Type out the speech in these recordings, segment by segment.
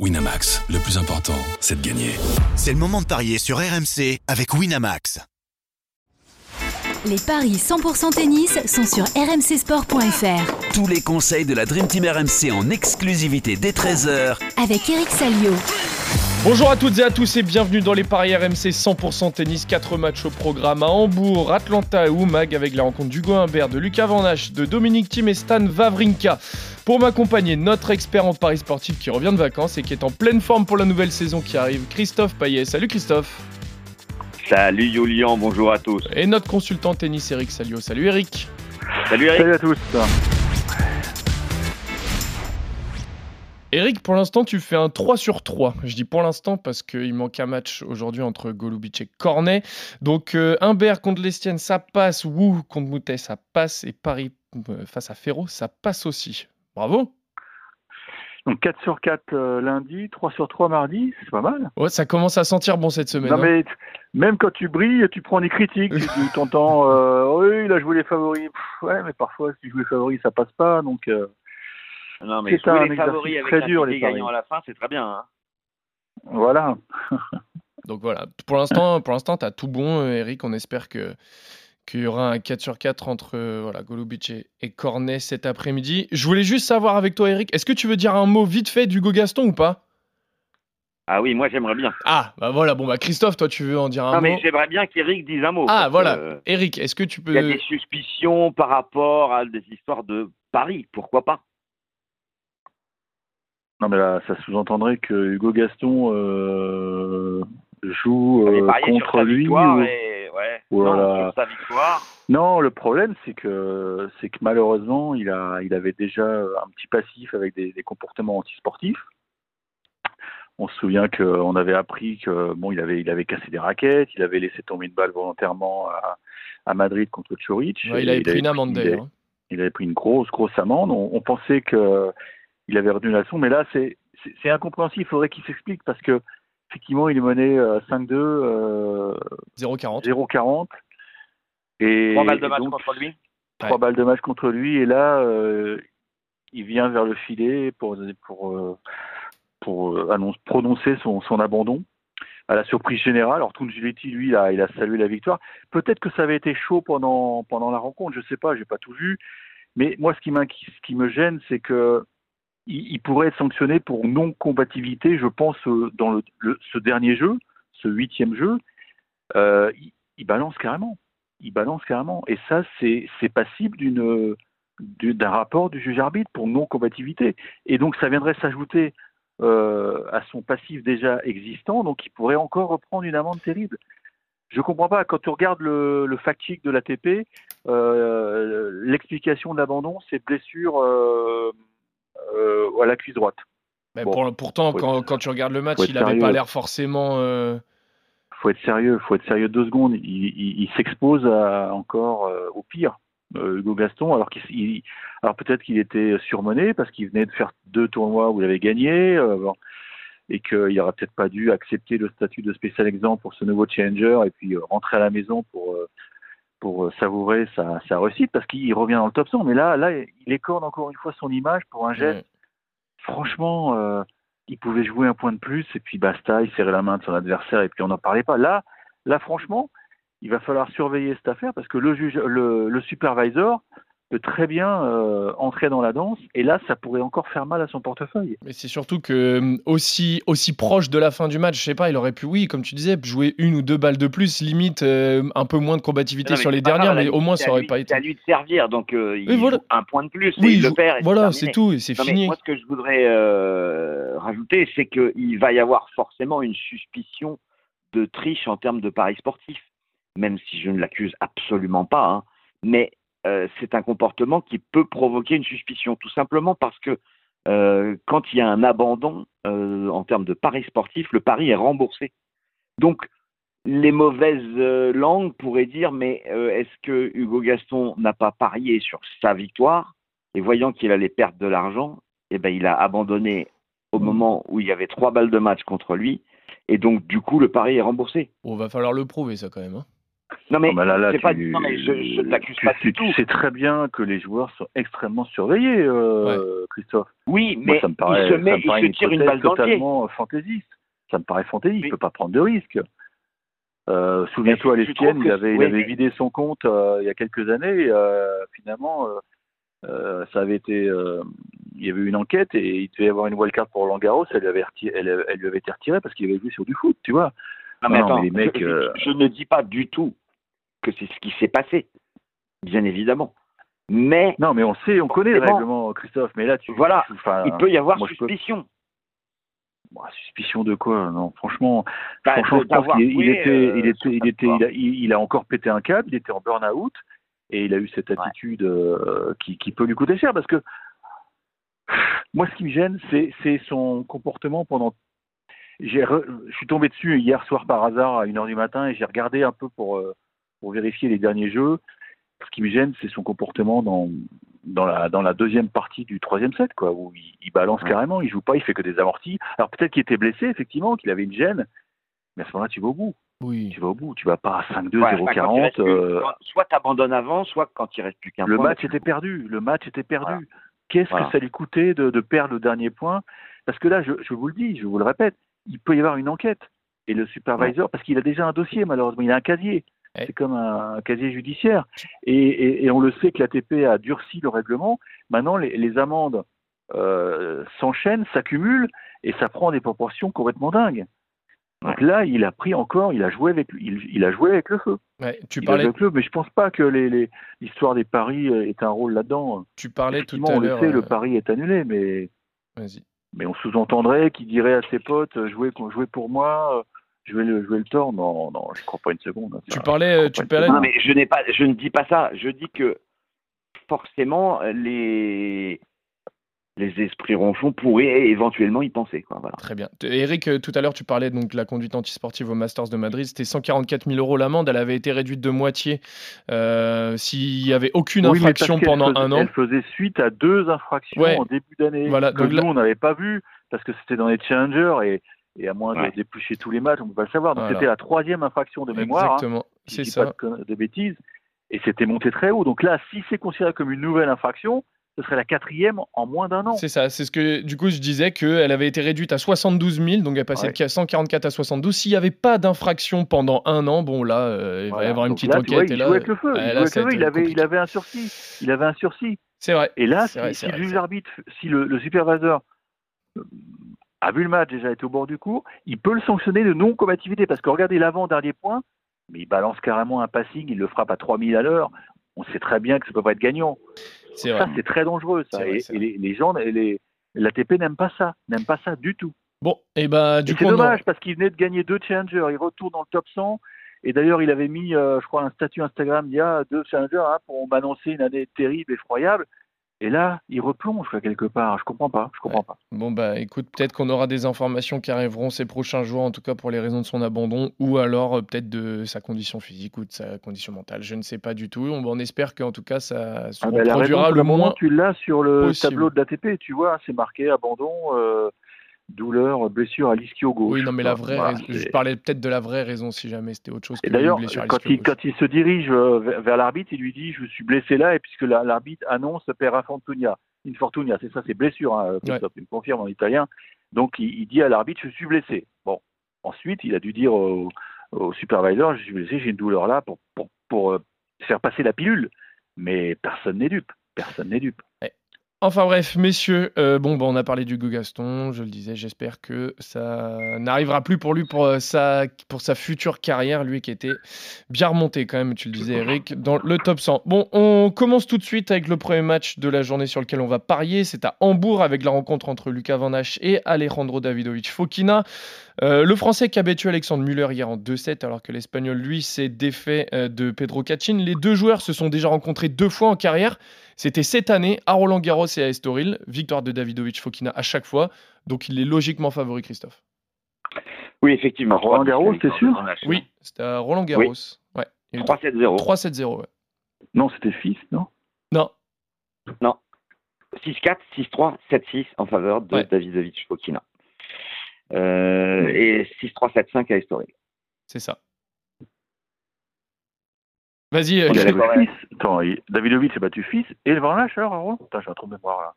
Winamax, le plus important, c'est de gagner. C'est le moment de parier sur RMC avec Winamax. Les paris 100% tennis sont sur rmcsport.fr. Tous les conseils de la Dream Team RMC en exclusivité dès 13h Avec Eric Salio. Bonjour à toutes et à tous et bienvenue dans les paris RMC 100% tennis. 4 matchs au programme à Hambourg, Atlanta et Oumag avec la rencontre d'Hugo Humbert, de Lucas Van Hache, de Dominique Thiem et Stan Wawrinka. Pour m'accompagner, notre expert en paris sportif qui revient de vacances et qui est en pleine forme pour la nouvelle saison qui arrive, Christophe Payet. Salut Christophe. Salut Yolian, bonjour à tous. Et notre consultant tennis Eric Salio. Salut Eric. Salut Eric. Salut à tous. Eric, pour l'instant, tu fais un 3 sur 3. Je dis pour l'instant parce qu'il manque un match aujourd'hui entre Golubic et Cornet. Donc, euh, Humbert contre Lestienne, ça passe. Wu contre Moutet, ça passe. Et Paris euh, face à Ferro, ça passe aussi. Bravo. Donc 4 sur 4 euh, lundi, 3 sur 3 mardi, c'est pas mal. Ouais, ça commence à sentir bon cette semaine. Non hein. mais même quand tu brilles, tu prends des critiques, tu t'entends euh, oui, il a joué les favoris. Pff, ouais, mais parfois si tu joues les favoris, ça passe pas donc euh, Non, mais C'est un les favoris avec très dur, les paris. gagnant à la fin, c'est très bien. Hein. voilà. Donc voilà, pour l'instant, pour l'instant, t'as tout bon, Eric. On espère que qu'il y aura un 4 sur 4 entre euh, voilà, Golubic et, et Cornet cet après-midi. Je voulais juste savoir avec toi, Eric, est-ce que tu veux dire un mot vite fait d'Hugo Gaston ou pas? Ah oui, moi j'aimerais bien. Ah, bah voilà, bon bah Christophe, toi tu veux en dire un non, mais mot? j'aimerais bien qu'Eric dise un mot. Ah voilà, que, euh, Eric, est-ce que tu peux Il y a des suspicions par rapport à des histoires de Paris, pourquoi pas? Non mais là, ça sous-entendrait que Hugo Gaston euh, joue euh, contre lui. victoire ou- et... Voilà. non, sur sa victoire. Non, le problème c'est que c'est que malheureusement il a il avait déjà un petit passif avec des, des comportements antisportifs. On se souvient qu'on avait appris que bon il avait il avait cassé des raquettes, il avait laissé tomber une balle volontairement à, à Madrid contre Choric. Ouais, il avait pris une amende il d'ailleurs. hein. il avait pris une grosse, grosse amende. On, on pensait que il avait retenu la leçon, mais là, c'est c'est- c'est incompréhensible. Il faudrait qu'il s'explique parce que effectivement, il est mené euh, 5-2, euh, 0,40. 0-40. Et Trois balles de match donc, contre lui. Trois Ouais. balles de match contre lui. Et là, euh, il vient vers le filet pour, pour, euh, pour euh, annonce, prononcer son, son abandon. À la surprise générale, alors Tungiletti, lui, il a, il a salué la victoire. Peut-être que ça avait été chaud pendant, pendant la rencontre, je sais pas, j'ai pas tout vu. Mais moi, ce qui, m'inqui- ce qui me gêne, c'est que il, pourrait être sanctionné pour non-combativité, je pense, euh, dans le, le- ce dernier jeu, ce huitième jeu. Euh, il, balance carrément. Il balance carrément. Et ça, c'est passible d'une du- d'un rapport du juge arbitre pour non-combativité. Et donc, ça viendrait s'ajouter euh, à son passif déjà existant, donc il pourrait encore reprendre une amende terrible. Je comprends pas, quand tu regardes le, le fact-check de l'ATP, euh, l'explication de l'abandon, c'est blessure euh, à la cuisse droite. Mais Bon. pour- pourtant, quand, quand tu regardes le match, il avait pas l'air forcément. euh, faut être sérieux, faut être sérieux deux secondes. Il, il- il s'expose encore euh, au pire, euh, Hugo Gaston. Alors qu'il, il- alors peut-être qu'il était surmené parce qu'il venait de faire deux tournois où il avait gagné, euh, bon, et qu'il n'aurait peut-être pas dû accepter le statut de spécial exemple pour ce nouveau challenger et puis euh, rentrer à la maison pour euh, pour euh, savourer sa, sa réussite parce qu'il revient dans le top 100. Mais là, là, il écorne encore une fois son image pour un geste. ouais. Franchement, euh, il pouvait jouer un point de plus et puis basta, il serrait la main de son adversaire et puis on n'en parlait pas. Là, là, franchement, il va falloir surveiller cette affaire parce que le juge, le, le supervisor peut très bien euh, entrer dans la danse et là, ça pourrait encore faire mal à son portefeuille. Mais c'est surtout que euh, aussi, aussi proche de la fin du match, je sais pas, il aurait pu, oui, comme tu disais, jouer une ou deux balles de plus, limite euh, un peu moins de combativité Non, sur les dernières, grave, mais au moins ça aurait lui- pas C'est été. à lui de servir, donc euh, il voilà. joue un point de plus. et Oui, il je- le perd. et voilà, c'est tout, et c'est Non, mais fini. moi, ce que je voudrais euh, rajouter, c'est qu'il va y avoir forcément une suspicion de triche en termes de paris sportifs, même si je ne l'accuse absolument pas. hein. Mais euh, c'est un comportement qui peut provoquer une suspicion, tout simplement parce que euh, quand il y a un abandon euh, en termes de paris sportifs, le pari est remboursé. Donc, les mauvaises langues pourraient dire, mais est-ce que Hugo Gaston n'a pas parié sur sa victoire et voyant qu'il allait perdre de l'argent, eh ben, il a abandonné au moment où il y avait trois balles de match contre lui, et donc du coup le pari est remboursé. Bon, va falloir le prouver ça quand même. hein. Non mais, Non, mais là, là, c'est pas, tu- non, mais je, je ne l'accuse pas sais- du tout. Tu sais très bien que les joueurs sont extrêmement surveillés, euh, Christophe. Oui, Moi, mais ça me paraît, il se met, ça me il se tire une balle dans le pied. totalement fantaisiste. Ça me paraît fantaisiste. Il Oui. peut pas prendre de risques. Euh, Souviens-toi, à l'Estienne, il avait, il oui, avait mais- vidé son compte euh, il y a quelques années. Euh, finalement, euh, euh, ça avait été, euh, il y avait eu une enquête et il devait y avoir une wildcard pour Roland Garros. Elle, lui avait reti- elle, elle lui avait été retirée parce qu'il avait joué sur du foot, tu vois. Non, mais Non, attends, mais les mecs, je, euh, je ne dis pas du tout que c'est ce qui s'est passé, bien évidemment. Mais Non, mais on sait, on connaît le règlement, Christophe. Mais là, tu, Voilà, tu- il peut y avoir moi, je peux- suspicion. Suspicion de quoi? Non, franchement, Bah, franchement, je pense qu'il il joué, était, euh, il était, il était, il a, il- il a encore pété un câble. Il était en burn-out et il a eu cette attitude euh, qui, qui peut lui coûter cher parce que moi, ce qui me gêne, c'est, son comportement pendant. J'ai, re- je suis tombé dessus hier soir par hasard à 1h du matin et j'ai regardé un peu pour euh, pour vérifier les derniers jeux. Ce qui me gêne, c'est son comportement dans dans la dans la deuxième partie du troisième set, quoi, où il, il balance Ouais. carrément, il joue pas, il fait que des amortis. Alors peut-être qu'il était blessé, effectivement, qu'il avait une gêne, mais à ce moment-là, tu vas au bout. Oui. Tu vas au bout. Tu vas pas à 5-2, Ouais, enfin, quand il 0-40. reste plus- euh, quand- soit tu abandonnes avant, soit quand il reste plus qu'un le point. match bah, était perdu. Le match était perdu. Qu'est-ce Voilà. que ça lui coûtait de, de perdre le dernier point? Parce que là, je, je vous le dis, je vous le répète, il peut y avoir une enquête. Et le supervisor, parce qu'il a déjà un dossier, malheureusement, il a un casier. C'est comme un, un casier judiciaire. Et, et- et on le sait que l'ATP a durci le règlement. Maintenant, les, les amendes euh, s'enchaînent, s'accumulent, et ça prend des proportions complètement dingues. Donc là, il a pris encore, il a joué avec, il, il a joué avec le feu. Ouais, tu Il a parlais, avec le mais je pense pas que les- les- l'histoire des paris euh, ait un rôle là-dedans. tu parlais tout à on le l'heure. sait, le euh, pari est annulé, mais, on sous-entendrait qu'il dirait à ses potes jouez, jouez pour moi, jouez le, jouez le tort. Non, non, je crois pas une seconde. Tu Ça- parlais, euh, tu parlais. Non, mais je n'ai pas, je ne dis pas ça. Je dis que forcément les les esprits ronchons pourraient éventuellement y penser. Quoi, voilà. Très bien. Eric, euh, tout à l'heure, tu parlais donc de la conduite antisportive au Masters de Madrid. C'était 144 000 euros l'amende. Elle avait été réduite de moitié euh, s'il n'y avait aucune Oui, infraction pendant faisait- un an. Elle faisait suite à deux infractions Ouais. en début d'année Voilà, que donc nous, là- on n'avait pas vu parce que c'était dans les challengers et, et à moins Ouais. de d'éplucher tous les matchs, on ne peut pas le savoir. Donc Voilà. c'était la troisième infraction de mémoire. hein. Exactement. C'est ça. pas de, bêtises, et c'était monté très haut. Donc là, si c'est considéré comme une nouvelle infraction, ce serait la quatrième en moins d'un an. C'est ça, c'est ce que du coup je disais qu'elle avait été réduite à 72 000, donc elle passait Ouais. de 144 à 72. S'il n'y avait pas d'infraction pendant un an, bon là, euh, il va y avoir une petite là, tu vois, enquête. il et là, jouait avec le feu. il, là, avec le feu. Il avait, il compliqué. avait un sursis. Il avait un sursis. c'est vrai. Et là, vrai, si, c'est si vrai, le juge arbitre, si le, le superviseur a vu le match, déjà été au bord du cours, il peut le sanctionner de non-combativité. Parce que regardez l'avant-dernier point, mais il balance carrément un passing, il le frappe à 3000 à l'heure. On sait très bien que ça peut pas être gagnant. C'est Ça, c'est très dangereux. Ça. Vrai, et les, les gens, les, l'ATP n'aime pas ça. N'aime pas ça du tout. Bon, et bah du Et coup, c'est on dommage parce qu'il venait de gagner deux challengers. Il retourne dans le top 100. Et d'ailleurs, il avait mis, euh, je crois, un statut Instagram il y a deux challengers hein, pour m'annoncer une année terrible, effroyable. Et là, il replonge quelque part. Je comprends pas. Je comprends pas. Bon bah écoute, peut-être qu'on aura des informations qui arriveront ces prochains jours, en tout cas pour les raisons de son abandon, ou alors euh, peut-être de sa condition physique ou de sa condition mentale. Je ne sais pas du tout. On, on espère qu'en tout cas ça se Ah ben, la le moment, moins. tu l'as sur le possible. tableau de l'ATP. Tu vois, c'est marqué abandon, euh, douleur, blessure à l'ischio gauche. Oui, non, mais la vraie Voilà, je parlais peut-être de la vraie raison si jamais c'était autre chose que Et d'ailleurs, une blessure à quand quand il se dirige euh, vers, l'arbitre, il lui dit Je suis blessé là, et puisque la- l'arbitre annonce per infortunia. Infortunia, c'est ça, c'est blessure, hein, Christophe, il me confirme en italien. Donc il, il dit à l'arbitre Je suis blessé. Bon, ensuite, il a dû dire au, au supervisor Je suis blessé, j'ai une douleur là pour, pour, pour, euh, faire passer la pilule. Mais personne n'est dupe. Personne n'est dupe. Enfin bref, messieurs, euh, bah, on a parlé du Gaston, je le disais, j'espère que ça n'arrivera plus pour lui pour, euh, sa, pour sa future carrière, lui qui était bien remonté quand même, tu le disais Eric, dans le top 100. Bon, on commence tout de suite avec le premier match de la journée sur lequel on va parier, c'est à Hambourg avec la rencontre entre Lucas Van Hache et Alejandro Davidovic Fokina. Euh, le Français qui a battu Alexandre Muller hier en 2-7, alors que l'Espagnol, lui, s'est défait de Pedro Cachin. Les deux joueurs se sont déjà rencontrés deux fois en carrière. C'était cette année à Roland Garros et à Estoril. Victoire de Davidovic Fokina à chaque fois. Donc il est logiquement favori, Christophe. Oui, effectivement. Roland Garros, t'es sûr Oui, c'était à Roland Garros. Ouais. A eu 3-7-0. 3-7-0. Ouais. Non, c'était fils, non? Non, 6-4, 6-3, 7-6 en faveur de Ouais. Davidovic Fokina. Euh, et 6-3, 7-5 à Estoril. c'est ça. Vas-y, Il a Christophe. battu Fils. Attends, il- Davidovic a battu Fils et le Varnache alors, Putain, j'ai un trou de mémoire là.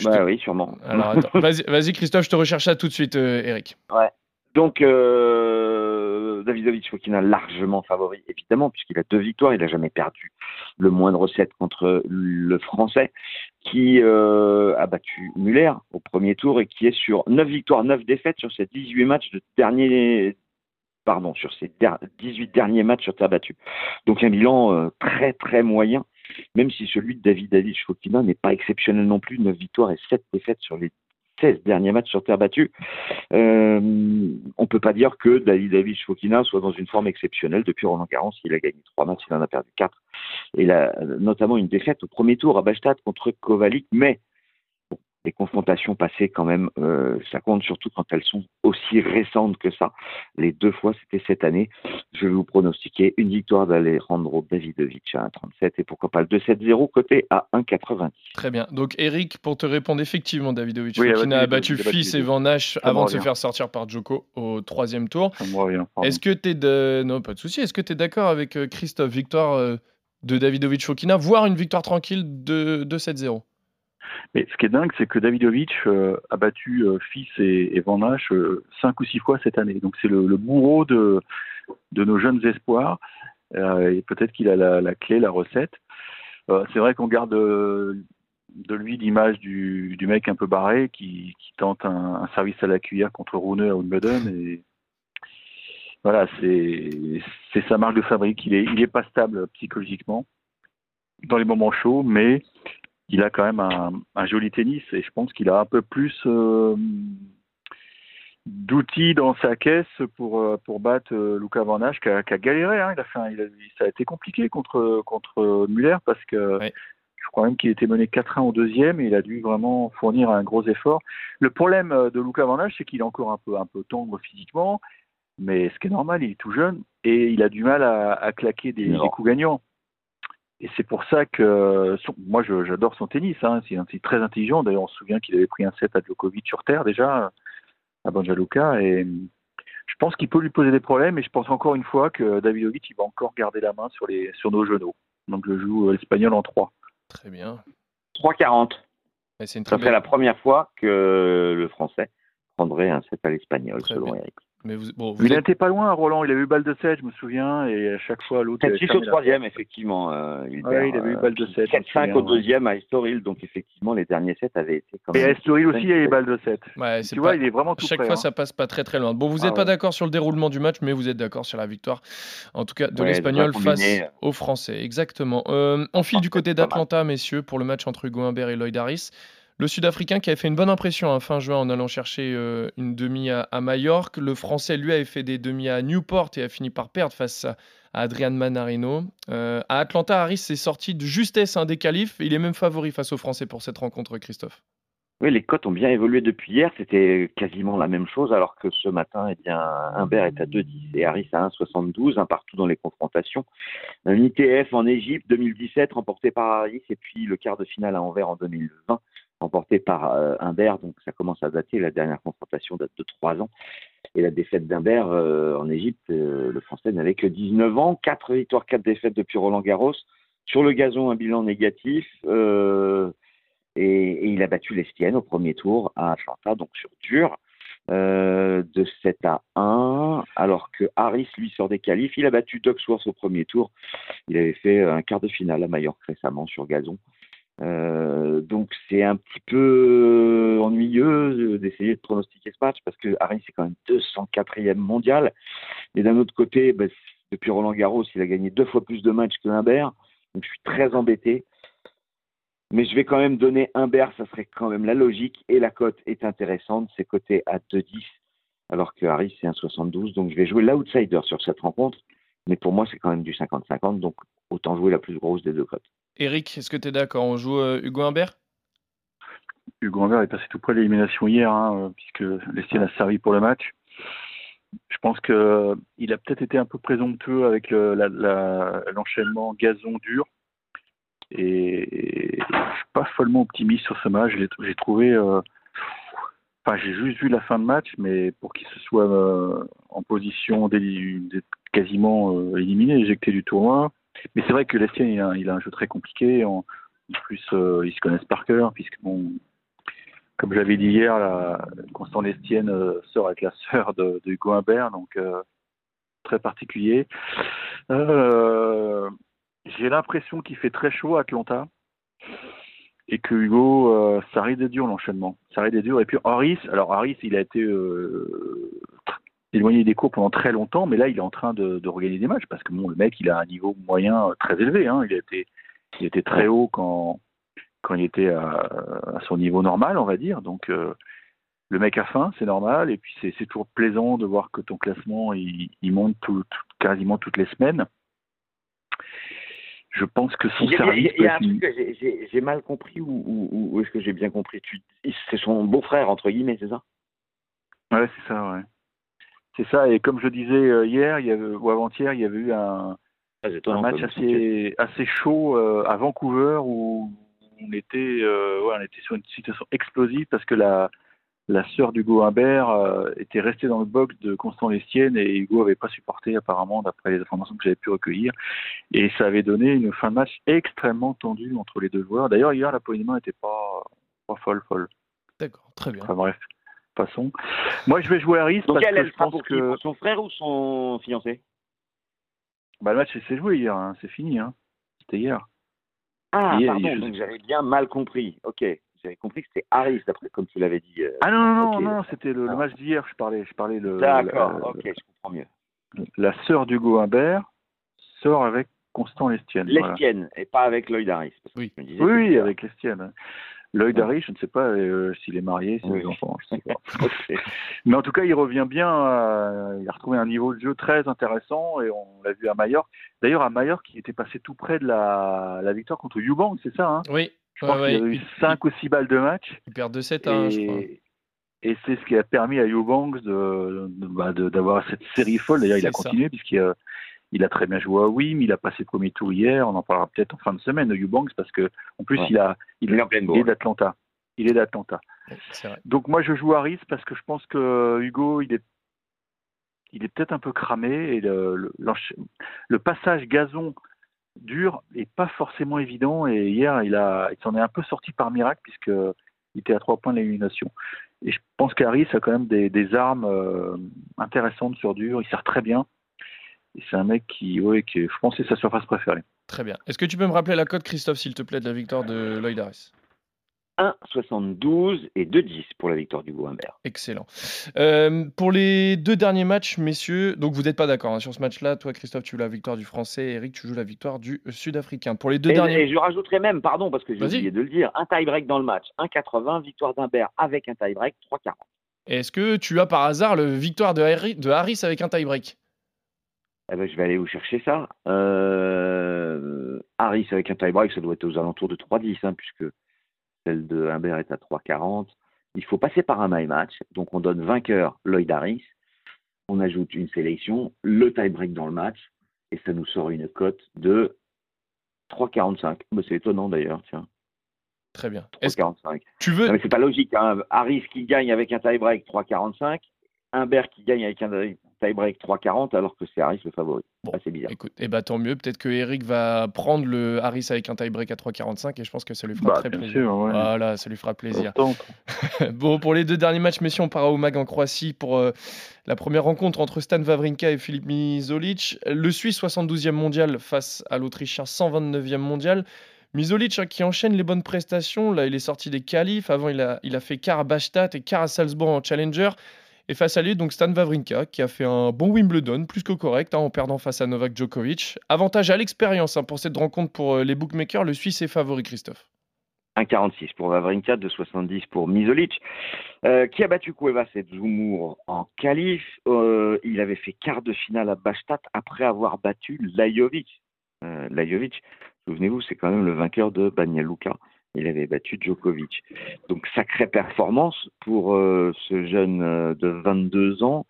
Je Bah te- oui, sûrement. Alors attends, vas-y, vas-y, Christophe, je te recherche ça tout de suite, euh, Eric. Donc, euh, Davidovic Fokina largement favori, évidemment, puisqu'il a deux victoires. Il n'a jamais perdu le moindre set contre le Français, qui euh, a battu Muller au premier tour et qui est sur 9 victoires, 9 défaites sur ses 18 matchs de dernier. Pardon, sur ses der- 18 derniers matchs sur terre battue. Donc un bilan euh, très très moyen, même si celui de Davidovic Fokina n'est pas exceptionnel non plus, 9 victoires et 7 défaites sur les 16 derniers matchs sur terre battue. Euh, on peut pas dire que Davidovic Fokina soit dans une forme exceptionnelle. Depuis Roland Garros, il a gagné trois matchs, il en a perdu quatre. Et il notamment une défaite au premier tour à Bastad contre Kovalik. Mais les confrontations passées, quand même, euh, ça compte surtout quand elles sont aussi récentes que ça. Les deux fois, c'était cette année. Je vais vous pronostiquer une victoire d'Alejandro Davidovic à 1,37 et pourquoi pas le 2-7-0 côté à 1,90. Très bien. Donc, Eric, pour te répondre, effectivement, Davidovic Oui, a battu Fils et. Van Nash avant de se faire sortir par Djoko au troisième tour. Est-ce que tu es de... Non, pas de souci. Est-ce que tu es d'accord avec euh, Christophe? Victoire euh, de Davidovic Fokina, voire une victoire tranquille de, de 7-0 Mais ce qui est dingue, c'est que Davidovic euh, a battu euh, Fils et, et Van Nash euh, cinq ou six fois cette année. Donc c'est le, bourreau de, de nos jeunes espoirs. Euh, et peut-être qu'il a la, clé, la recette. Euh, c'est vrai qu'on garde euh, de lui l'image du, du mec un peu barré qui, qui tente un, service à la cuillère contre Rune à Wimbledon. Et voilà, c'est sa marque de fabrique. Il est, il est pas stable psychologiquement dans les moments chauds, mais il a quand même un, un joli tennis et je pense qu'il a un peu plus euh, d'outils dans sa caisse pour euh, pour battre euh, Luca Van Ness qui a, galéré. Hein. Il a fait, un- il a- ça a été compliqué contre contre Muller parce que je crois même qu'il était mené 4-1 au deuxième et il a dû vraiment fournir un gros effort. Le problème euh, de Luca Van c'est qu'il est encore un peu un peu tendre physiquement, mais ce qui est normal, il est tout jeune et il a du mal à, à claquer des coups gagnants. Et c'est pour ça que son- moi j'adore son tennis. Hein. C'est très intelligent. D'ailleurs, on se souvient qu'il avait pris un set à Djokovic sur terre déjà à Banja Luka. Et je pense qu'il peut lui poser des problèmes. Et je pense encore une fois que Davidovic il va encore garder la main sur les sur nos genoux. Donc je joue euh, l'espagnol en 3. Très bien. 3,40. Ouais, C'est une Ça serait la première fois que le français prendrait un set à l'espagnol, Très selon bien. Eric. Mais vous, bon, vous Il êtes- n'était pas loin, Roland. Il avait eu balle de 7, je me souviens. Et à chaque fois, l'autre. avait 7-6 au troisième, effectivement. euh, il, Ouais, perd, il avait eu euh, balle de puis sept, je me 7-5 au deuxième à Estoril, donc effectivement, les derniers sets avaient été quand Et même. Estoril aussi, il avait balle de 7. Ouais, c'est Tu pas- vois, il est vraiment tout Chaque près. fois, hein. ça passe pas très très loin. Bon, vous Ah n'êtes pas ouais. d'accord sur le déroulement du match, mais vous êtes d'accord sur la victoire, en tout cas de Ouais, l'Espagnol face aux Français. Exactement. Euh, on file du côté pas d'Atlanta, messieurs, pour le match entre Hugo Humbert et Lloyd Harris. Le Sud-Africain qui avait fait une bonne impression à fin juin en allant chercher euh, une demi à, à Majorque. Le Français, lui, avait fait des demi à Newport et a fini par perdre face à, Adrian Manarino. Euh, à Atlanta, Harris s'est sorti de justesse un des qualifs. Il est même favori face aux Français pour cette rencontre, Christophe. Oui, les cotes ont bien évolué depuis hier. C'était quasiment la même chose, alors que ce matin, eh bien, Humbert est à 2,10 et Harris à 1,72, un partout dans les confrontations. Un ITF en Égypte 2017 remporté par Harris et puis le quart de finale à Anvers en 2020 remporté par euh, Humbert. Donc ça commence à dater. La dernière confrontation date de trois ans. Et la défaite d'Humbert euh, en Égypte, euh, le Français n'avait que 19 ans, quatre victoires, quatre défaites depuis Roland Garros. Sur le gazon, un bilan négatif. euh, et, il a battu l'Estienne au premier tour à Atlanta, donc sur dur, de 7 à 1, alors que Harris, lui, sort des qualifs. Il a battu Ducksworth au premier tour. Il avait fait un quart de finale à Majorque récemment sur gazon. Euh, donc c'est un petit peu ennuyeux d'essayer de pronostiquer ce match parce que Harris est quand même 204e mondial. Et d'un autre côté, ben, depuis Roland Garros, il a gagné deux fois plus de matchs que Humbert. Donc je suis très embêté. Mais je vais quand même donner Humbert, ça serait quand même la logique. Et la cote est intéressante, c'est coté à 2,10, alors que Harris c'est 1,72. Donc je vais jouer l'outsider sur cette rencontre. Mais pour moi, c'est quand même du 50-50, donc autant jouer la plus grosse des deux cotes. Eric, est-ce que tu es d'accord? On joue euh, Hugo Humbert? Hugo Humbert est passé tout près de l'élimination hier, hein, euh, puisque l'Estienne a servi pour le match. Je pense que euh, il a peut-être été un peu présomptueux avec le- l'enchaînement gazon dur. Et, et je suis pas follement optimiste sur ce match. J'ai trouvé, euh, enfin j'ai juste vu la fin de match, mais pour qu'il se soit euh, en position d'être quasiment euh, éliminé, éjecté du tournoi, Mais c'est vrai que Lestien, il a, un jeu très compliqué. En, plus, euh, ils se connaissent par cœur, puisque, bon, comme je l'avais dit hier, la, Constant Lestienne euh, sort avec la sœur de, Hugo Humbert, donc euh, très particulier. Euh, J'ai l'impression qu'il fait très chaud à Atlanta et que Hugo, euh, ça risque d'être dur l'enchaînement. Ça dur. Et puis Harris, alors Harris, il a été éloigné des cours pendant très longtemps, mais là, il est en train de, de regagner des matchs parce que bon, le mec, il a un niveau moyen très élevé. Hein. Il a été, il était très haut quand quand il était à, à son niveau normal, on va dire. Donc euh, le mec a faim, c'est normal. Et puis c'est toujours plaisant de voir que ton classement il, il monte tout, tout- quasiment toutes les semaines. Je pense que son service il y a un truc que j'ai- mal compris ou, ou, est-ce que j'ai bien compris? C'est son beau-frère, entre guillemets, c'est ça? Ouais, c'est ça, ouais. C'est ça, et comme je disais euh, hier, il y avait, ou avant-hier, il y avait eu un, Ah, un match assez, assez chaud euh, à Vancouver où on était, euh, ouais, on était sur une situation explosive parce que la, la sœur d'Hugo Humbert euh, était restée dans le box de Constant Lestienne et Hugo avait pas supporté apparemment d'après les informations que j'avais pu recueillir et ça avait donné une fin de match extrêmement tendue entre les deux joueurs. D'ailleurs hier la poignée de main n'était pas, pas folle folle. D'accord, très bien. Enfin bref, passons. Moi je vais jouer Harris Donc parce elle, que je pense pour que Pour son frère ou son fiancé? Bah, le match s'est joué hier, hein, c'est fini, hein. c'était hier. Ah, pardon, donc j'avais bien mal compris. Ok, j'avais compris que c'était Harris, d'après comme tu l'avais dit. euh. Ah non, non, non, c'était le, le match d'hier, je parlais. Je parlais le, D'accord, la, ok, je comprends mieux. la sœur d'Hugo Humbert sort avec Constant Lestienne. voilà. Lestienne, et pas avec Lloyd Harris. parce que Oui. je me disais Oui, avec Lestienne. Lloyd Harris, je ne sais pas euh, s'il est marié, s'il a Oui. des enfants, je sais pas. Mais en tout cas, il revient bien. euh, il a retrouvé un niveau de jeu très intéressant et on l'a vu à Majorque. D'ailleurs, à Majorque, il était passé tout près de la, la victoire contre Eubank, c'est ça hein? Oui, Je ouais, pense ouais, qu'il avait eu il, 5 ou 6 balles de match. il perd 2-7 hein, je crois. Et, et c'est ce qui a permis à Eubanks de, de- bah, de- d'avoir cette série folle. D'ailleurs, il a ça. continué puisqu'il a, il a très bien joué à Wim. Il a passé le premier tour hier. On en parlera peut-être en fin de semaine de Eubanks parce que en plus Ouais. il a il, Il est pleine il est d'Atlanta. Il est d'Atlanta. Donc moi je joue Harris parce que je pense que Hugo il est il est peut-être un peu cramé et le, le, l'encha- le passage gazon dur est pas forcément évident et hier il a il s'en est un peu sorti par miracle puisque il était à trois points de l'élimination et je pense qu'Harris a quand même des, des armes euh, intéressantes sur dur il sert très bien et c'est un mec qui ouais qui est- je pense que c'est sa surface préférée Très bien. Est-ce que tu peux me rappeler la cote, Christophe, s'il te plaît, de la victoire de Lloyd Harris 1,72 et 2,10 pour la victoire du Humbert. Excellent. Euh, pour les deux derniers matchs, messieurs, donc vous n'êtes pas d'accord hein, sur ce match-là. Toi, Christophe, tu joues la victoire du Français. Eric, tu joues la victoire du Sud-Africain. Pour les deux Et, derniers. et je rajouterai même, pardon, parce que j'ai oublié de le dire, un tie-break dans le match. 1,80, victoire d'Humbert avec un tie-break, 3,40. Est-ce que tu as par hasard le victoire de Harris avec un tie-break? Eh ben, je vais aller vous chercher ça. Euh, Harris avec un tie-break, ça doit être aux alentours de 3,10, hein, puisque celle de Humbert est à 3,40. Il faut passer par un my match, donc on donne vainqueur Lloyd Harris. On ajoute une sélection, le tie-break dans le match, et ça nous sort une cote de 3,45. Bah, c'est étonnant d'ailleurs, tiens. Très bien. Est-ce que 3,45. tu veux Non, mais c'est pas logique. Hein. Harris qui gagne avec un tie-break 3,45, Humbert qui gagne avec un tie-break 3,40, alors que c'est Harris le favori. Bon, c'est bizarre. Écoute, eh ben, tant mieux. Peut-être que Eric va prendre le Harris avec un tie-break à 3,45 et je pense que ça lui fera bah très plaisir. sûr ouais. Voilà, ça lui fera plaisir. Bon, pour les deux derniers matchs, messieurs, on part au MAG en Croatie pour euh, la première rencontre entre Stan Wawrinka et Filip Mizolic. Le Suisse, 72e mondial face à l'Autrichien, 129e mondial. Mizolic hein, qui enchaîne les bonnes prestations. Là, il est sorti des qualifs. Avant, il a, il a fait quart à Bastad et quart à Salzbourg en Challenger. Et face à lui, donc Stan Wawrinka, qui a fait un bon Wimbledon, plus que correct, hein, en perdant face à Novak Djokovic. Avantage à l'expérience hein, pour cette rencontre pour euh, les bookmakers. Le Suisse est favori, Christophe. 1,46 pour Wawrinka, 2,70 pour Mizolic, euh, qui a battu Cuevas et Zoumour en qualif? Euh, il avait fait quart de finale à Bastad après avoir battu Lajovic. Euh, Lajovic, souvenez-vous, c'est quand même le vainqueur de Banja Luka. Il avait battu Djokovic. Donc sacrée performance pour euh, ce jeune euh, de 22 ans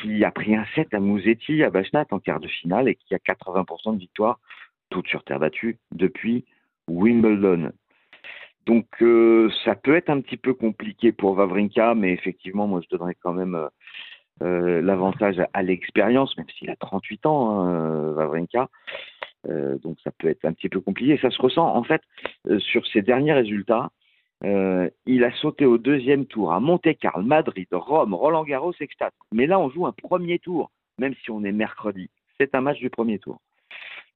qui a pris un set à Mouzetti à Bastad en quart de finale et qui a 80% de victoire, toutes sur terre battue, depuis Wimbledon. Donc euh, ça peut être un petit peu compliqué pour Vavrinka, mais effectivement, moi je donnerais quand même l'avantage à, l'expérience, même s'il a 38 ans, hein. Euh, donc ça peut être un petit peu compliqué. Ça se ressent en fait euh, sur ses derniers résultats. Euh, il a sauté au deuxième tour à Monte-Carlo, Madrid, Rome, Roland Garros, Sextat. Mais là, on joue un premier tour, même si on est mercredi. C'est un match du premier tour.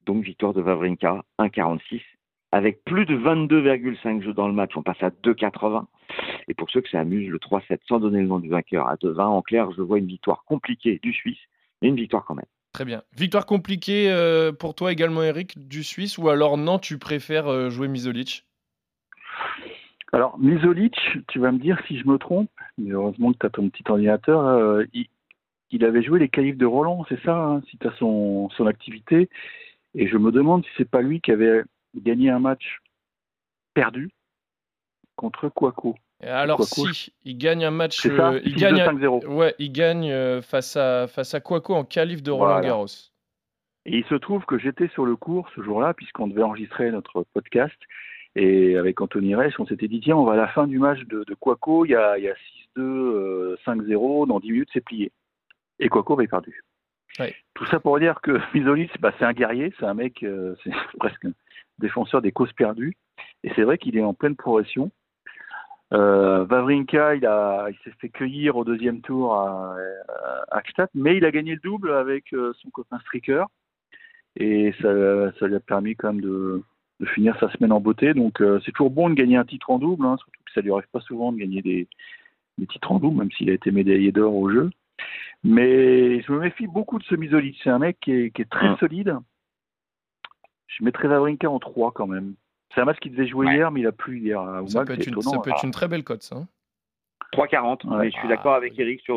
Donc victoire de Vavrinka, 1,46. Avec plus de 22,5 jeux dans le match, on passe à 2,80. Et pour ceux que ça amuse, le 3-7, sans donner le nom du vainqueur, à 2,20. En clair, je vois une victoire compliquée du Suisse, mais une victoire quand même. Très bien. Victoire compliquée euh, pour toi également, Eric, du Suisse, ou alors non, tu préfères euh, jouer Misolic Alors, Misolic, tu vas me dire si je me trompe, mais heureusement que tu as ton petit ordinateur. euh, il, avait joué les qualifs de Roland, c'est ça, hein, si tu as son, son activité. Et je me demande si c'est pas lui qui avait gagné un match perdu contre Quaco. Alors Quaco, si, il gagne un match, ça euh, il 6-2, gagne, 5-0. ouais, il gagne euh, face à face à Quaco en qualif de Roland Voilà. Garros. Et il se trouve que j'étais sur le cours ce jour-là, puisqu'on devait enregistrer notre podcast. Et avec Anthony Reich, on s'était dit, tiens, on va à la fin du match de, de Quaco, il y a, il y a 6-2, euh, 5-0, dans 10 minutes, c'est plié. Et Quaco avait perdu. Ouais. Tout ça pour dire que Misolic, bah, c'est un guerrier, c'est un mec, euh, c'est presque un défenseur des causes perdues. Et c'est vrai qu'il est en pleine progression. Euh, Vavrinka, il, a, il s'est fait cueillir au deuxième tour à, à mais il a gagné le double avec euh, son copain Stricker. Et ça, ça lui a permis quand même de, de finir sa semaine en beauté. Donc euh, c'est toujours bon de gagner un titre en double, hein, surtout que ça lui arrive pas souvent de gagner des, des titres en double, même s'il a été médaillé d'or au jeu. Mais je me méfie beaucoup de ce Misolic. C'est un mec qui est, qui est très Mm. solide. Je mettrais Vavrinka en 3 quand même. C'est un match qui devait jouer Ouais. hier, mais il a plu hier à Ça peut être une, étonnant. ça peut être une très belle cote, ça. hein. 3,40. Ouais. Mais je suis d'accord avec Eric sur,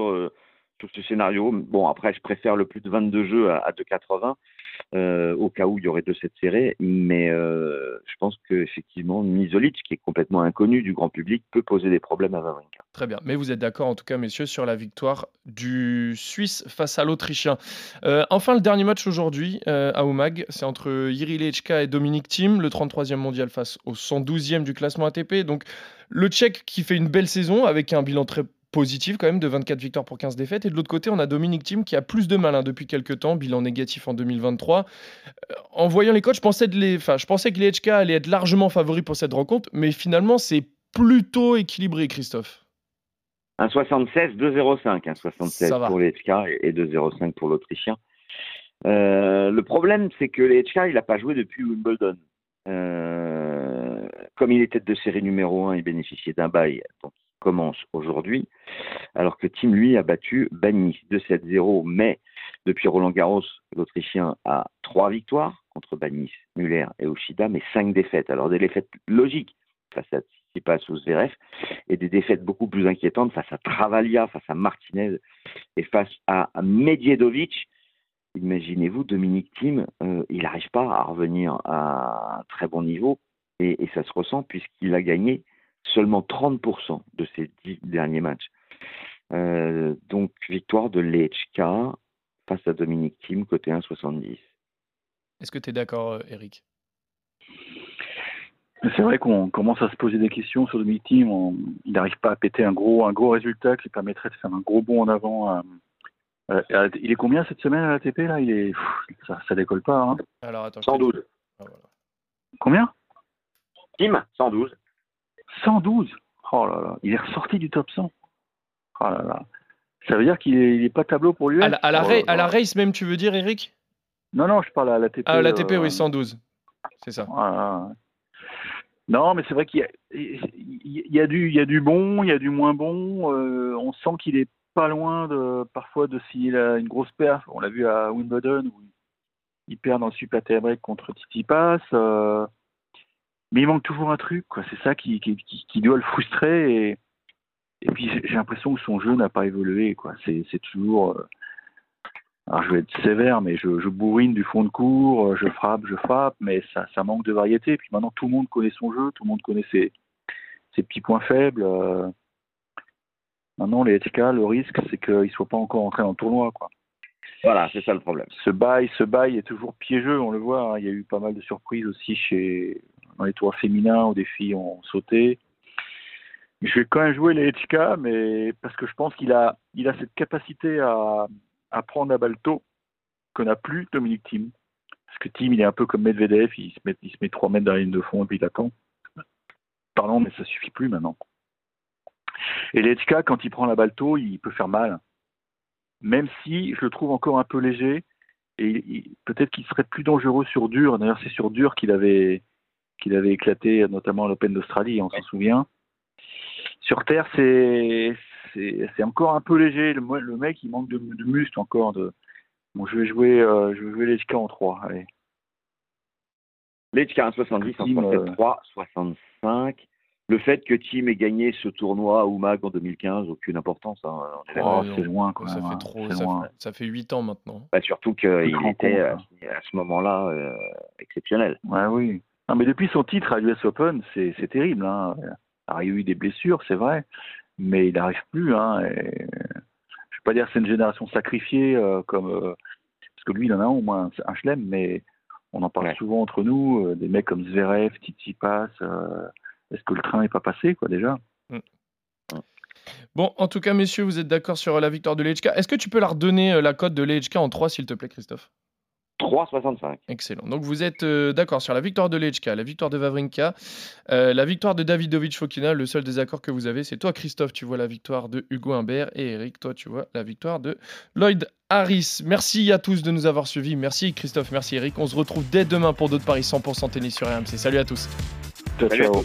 sur ce scénario. Bon, après, je préfère le plus de 22 jeux à, à 2,80 euh, au cas où il y aurait deux sets serrés. Mais euh, je pense qu'effectivement, Misolic, qui est complètement inconnu du grand public, peut poser des problèmes à Vavrinka. Très bien. Mais vous êtes d'accord, en tout cas, messieurs, sur la victoire du Suisse face à l'Autrichien. Euh, enfin, le dernier match aujourd'hui à Omag, c'est entre Yiri Lechka et Dominique Thiem, le 33e mondial face au 112e du classement ATP. Donc, le Tchèque qui fait une belle saison avec un bilan très positif quand même de 24 victoires pour 15 défaites. Et de l'autre côté, on a Dominique Thiem qui a plus de mal hein, depuis quelques temps, bilan négatif en 2023. Euh, en voyant les coachs, je pensais, de les... enfin, je pensais que Lechka allait être largement favori pour cette rencontre, mais finalement, c'est plutôt équilibré, Christophe. Un 76, 2,05. Un 76 Ça va. pour les HK et et 2,05 pour l'Autrichien. Euh, le problème, c'est que les HK, il n'a pas joué depuis Wimbledon. Euh, comme il était de série numéro 1, il bénéficiait d'un bail, donc commence aujourd'hui. Alors que Tim, lui, a battu Bagnis 2-7-0, mais depuis Roland Garros, l'Autrichien a trois victoires contre Bagnis, Muller et Oshida, mais cinq défaites. Alors des défaites logiques face à Tsitsipas ou Zverev, et des défaites beaucoup plus inquiétantes face à Travaglia, face à Martinez et face à Medjedovic. Imaginez-vous, Dominique Thiem, euh, il n'arrive pas à revenir à un très bon niveau et ça se ressent puisqu'il a gagné seulement 30% de ses dix derniers matchs. Euh, donc, victoire de Lechka face à Dominique Thiem, côté 1,70. Est-ce que tu es d'accord, euh, Eric? C'est vrai qu'on commence à se poser des questions sur Dominic Thiem. On- il n'arrive pas à péter un gros, un gros résultat qui lui permettrait de faire un gros bond en avant. à- à- à- il est combien cette semaine à l'ATP là? Il est, pff, ça, ça décolle pas. Hein. Alors, attends. je te dis- 112. Ah, voilà. Combien? Thiem, 112. 112. Oh là là, il est ressorti du top 100. Oh là là. Ça veut dire qu'il est, il est pas tableau pour lui. À la, à la ra- à la race même, tu veux dire, Eric? Non non, je parle à l'ATP. Ah, l'ATP, euh, oui, 112. C'est ça. Voilà. Non, mais c'est vrai qu'il y a, y du, il y a du bon, il y a du moins bon. euh, on sent qu'il est pas loin de, parfois de s'il a une grosse perf. On l'a vu à Wimbledon où il perd dans le super tie-break contre Tsitsipas. euh, mais il manque toujours un truc, quoi. C'est ça qui, qui, qui, qui doit le frustrer. Et, et puis j'ai l'impression que son jeu n'a pas évolué, quoi. C'est toujours. euh, alors je vais être sévère, mais je, je bourrine du fond de cours, euh, je frappe, je frappe, mais ça, ça manque de variété. Et puis maintenant, tout le monde connaît son jeu, tout le monde connaît ses, ses petits points faibles. euh. Maintenant, les HK, le risque, c'est qu'ils ne soient pas encore entrés dans le tournoi. Quoi. Voilà, c'est ça le problème. Ce bail, ce bail est toujours piégeux, on le voit. hein. Il y a eu pas mal de surprises aussi chez, dans les tours féminins où des filles ont sauté. Je vais quand même jouer les HK, mais parce que je pense qu'il a, il a cette capacité à, prendre la balle tôt que n'a plus Dominique Thiem. Parce que Tim, il est un peu comme Medvedev, il se met, il se met 3 mètres dans la ligne de fond et puis il attend. Pardon, mais ça suffit plus maintenant. Et Lechka, quand il prend la balle tôt, il peut faire mal. Même si je le trouve encore un peu léger, et peut-être qu'il serait plus dangereux sur dur. D'ailleurs, c'est sur dur qu'il avait, qu'il avait éclaté, notamment à l'Open d'Australie, on s'en souvient. Sur terre, c'est, c'est, encore un peu léger. Le, le mec, il manque de, de muscle encore. De... Bon, je vais jouer, euh, je vais jouer Lechka en 3. Allez. Lechka en 70, en 3, 65. Le fait que Team ait gagné ce tournoi à Oumag en 2015, aucune importance. Hein. Oh, c'est loin, quoi. Ça fait trop. Ça, Fait, ça fait 8 ans maintenant. Bah, surtout qu'il était à, à ce moment-là euh, exceptionnel. Ouais, oui. Non, mais depuis son titre à l'US Open, c'est terrible. Hein. Alors, il y a eu des blessures, c'est vrai, mais il n'arrive plus. Hein, et... Je ne vais pas dire que c'est une génération sacrifiée, euh, comme, euh, parce que lui, il en a au moins un chelem, mais on en parle ouais. souvent entre nous, euh, des mecs comme Zverev, Tsitsipas. Est-ce que le train n'est pas passé, quoi, déjà? Mm. Bon, en tout cas, messieurs, vous êtes d'accord sur la victoire de Lechka. Est-ce que tu peux leur donner la cote de Lechka en 3, s'il te plaît, Christophe? 3,65. Excellent. Donc vous êtes euh, d'accord sur la victoire de Lechka, la victoire de Vavrinka, euh, la victoire de Davidovic Fokina. Le seul désaccord que vous avez, c'est toi, Christophe, tu vois la victoire de Hugo Humbert et Eric, toi, tu vois la victoire de Lloyd Harris. Merci à tous de nous avoir suivis. Merci Christophe, merci Eric. On se retrouve dès demain pour d'autres paris 100% tennis sur RMC. Salut à tous. Ciao, ciao.